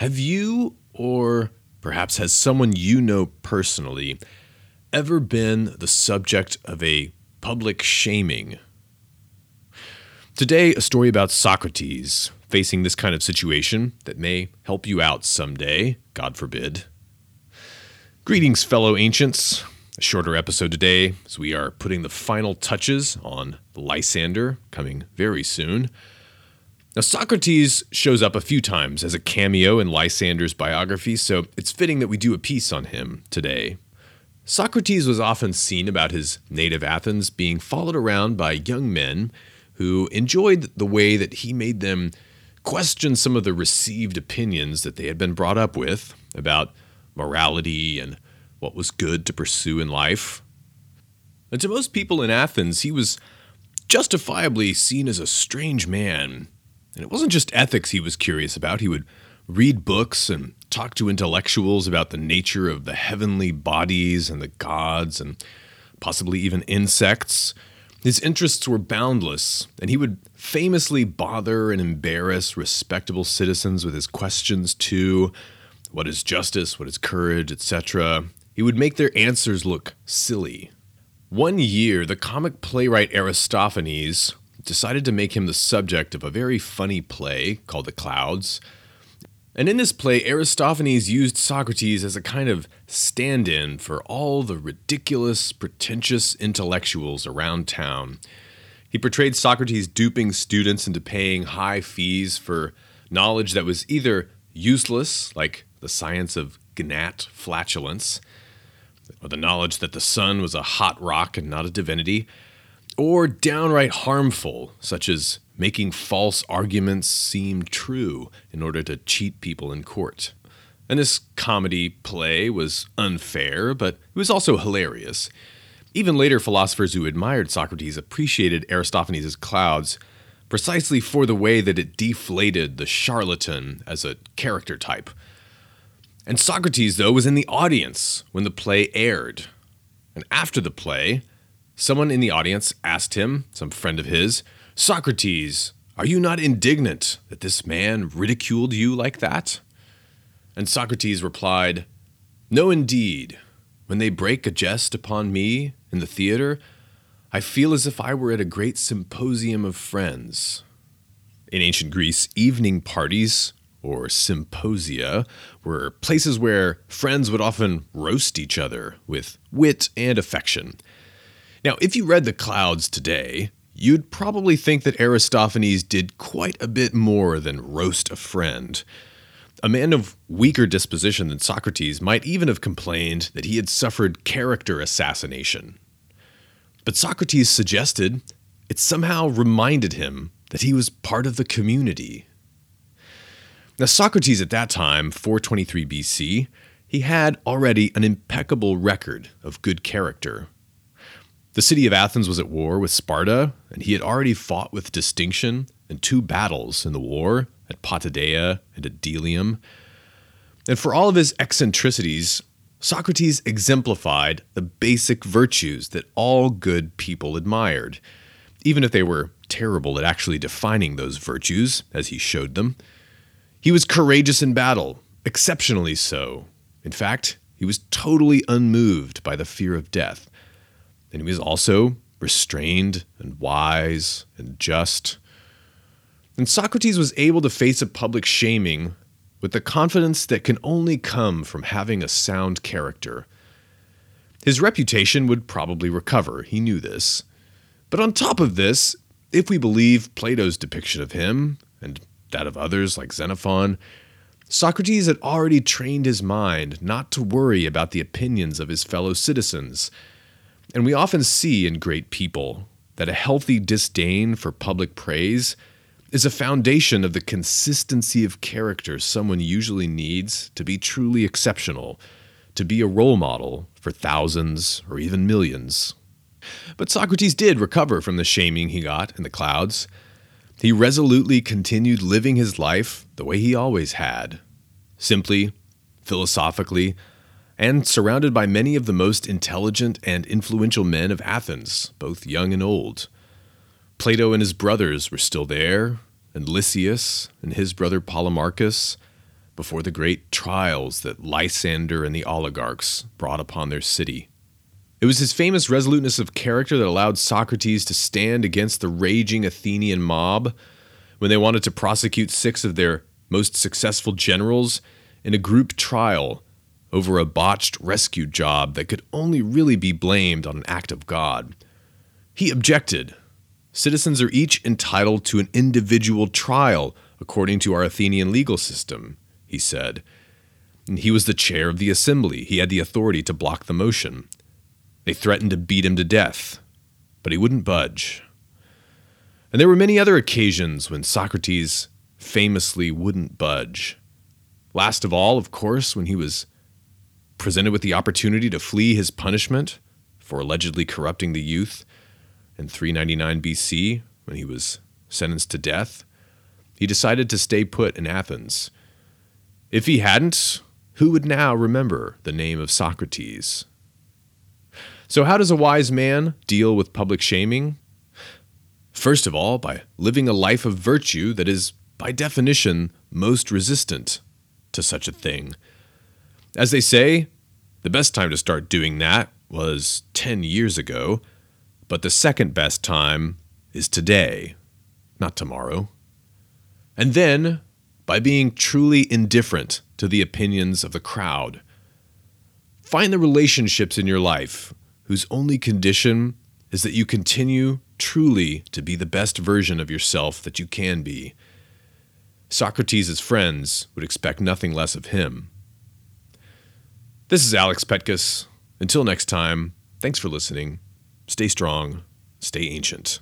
Have you, or perhaps has someone you know personally, ever been the subject of a public shaming? Today, a story about Socrates facing this kind of situation that may help you out someday, God forbid. Greetings, fellow ancients. A shorter episode today, as we are putting the final touches on Lysander, coming very soon. Now, Socrates shows up a few times as a cameo in Lysander's biography, so it's fitting that we do a piece on him today. Socrates was often seen about his native Athens being followed around by young men who enjoyed the way that he made them question some of the received opinions that they had been brought up with about morality and what was good to pursue in life. And to most people in Athens, he was justifiably seen as a strange man and it wasn't just ethics he was curious about. He would read books and talk to intellectuals about the nature of the heavenly bodies and the gods and possibly even insects. His interests were boundless, and he would famously bother and embarrass respectable citizens with his questions too. What is justice? What is courage? etc. He would make their answers look silly. One year, the comic playwright Aristophanes decided to make him the subject of a very funny play called The Clouds. And in this play, Aristophanes used Socrates as a kind of stand in for all the ridiculous, pretentious intellectuals around town. He portrayed Socrates duping students into paying high fees for knowledge that was either useless, like the science of gnat flatulence, or the knowledge that the sun was a hot rock and not a divinity, or downright harmful, such as making false arguments seem true in order to cheat people in court. And this comedy play was unfair, but it was also hilarious. Even later philosophers who admired Socrates appreciated Aristophanes' clouds precisely for the way that it deflated the charlatan as a character type. And Socrates, though, was in the audience when the play aired. And after the play, Someone in the audience asked him, some friend of his, Socrates, are you not indignant that this man ridiculed you like that? And Socrates replied, No, indeed. When they break a jest upon me in the theater, I feel as if I were at a great symposium of friends. In ancient Greece, evening parties, or symposia, were places where friends would often roast each other with wit and affection. Now, if you read The Clouds today, you'd probably think that Aristophanes did quite a bit more than roast a friend. A man of weaker disposition than Socrates might even have complained that he had suffered character assassination. But Socrates suggested it somehow reminded him that he was part of the community. Now, Socrates at that time, 423 BC, he had already an impeccable record of good character. The city of Athens was at war with Sparta, and he had already fought with distinction in two battles in the war at Potidaea and at Delium. And for all of his eccentricities, Socrates exemplified the basic virtues that all good people admired, even if they were terrible at actually defining those virtues as he showed them. He was courageous in battle, exceptionally so. In fact, he was totally unmoved by the fear of death and he was also restrained and wise and just. And Socrates was able to face a public shaming with the confidence that can only come from having a sound character. His reputation would probably recover, he knew this. But on top of this, if we believe Plato's depiction of him, and that of others like Xenophon, Socrates had already trained his mind not to worry about the opinions of his fellow citizens and we often see in great people that a healthy disdain for public praise is a foundation of the consistency of character someone usually needs to be truly exceptional, to be a role model for thousands or even millions. But Socrates did recover from the shaming he got in the clouds. He resolutely continued living his life the way he always had simply, philosophically, and surrounded by many of the most intelligent and influential men of Athens, both young and old. Plato and his brothers were still there, and Lysias and his brother Polemarchus, before the great trials that Lysander and the oligarchs brought upon their city. It was his famous resoluteness of character that allowed Socrates to stand against the raging Athenian mob when they wanted to prosecute six of their most successful generals in a group trial over a botched rescue job that could only really be blamed on an act of God. He objected. Citizens are each entitled to an individual trial according to our Athenian legal system, he said. And he was the chair of the assembly. He had the authority to block the motion. They threatened to beat him to death, but he wouldn't budge. And there were many other occasions when Socrates famously wouldn't budge. Last of all, of course, when he was presented with the opportunity to flee his punishment for allegedly corrupting the youth in 399 BC when he was sentenced to death, he decided to stay put in Athens. If he hadn't, who would now remember the name of Socrates? So, how does a wise man deal with public shaming? First of all, by living a life of virtue that is, by definition, most resistant to such a thing. As they say, the best time to start doing that was 10 years ago, but the second best time is today, not tomorrow. And then, by being truly indifferent to the opinions of the crowd. Find the relationships in your life whose only condition is that you continue truly to be the best version of yourself that you can be. Socrates' friends would expect nothing less of him. This is Alex Petkus. Until next time, thanks for listening. Stay strong, stay ancient.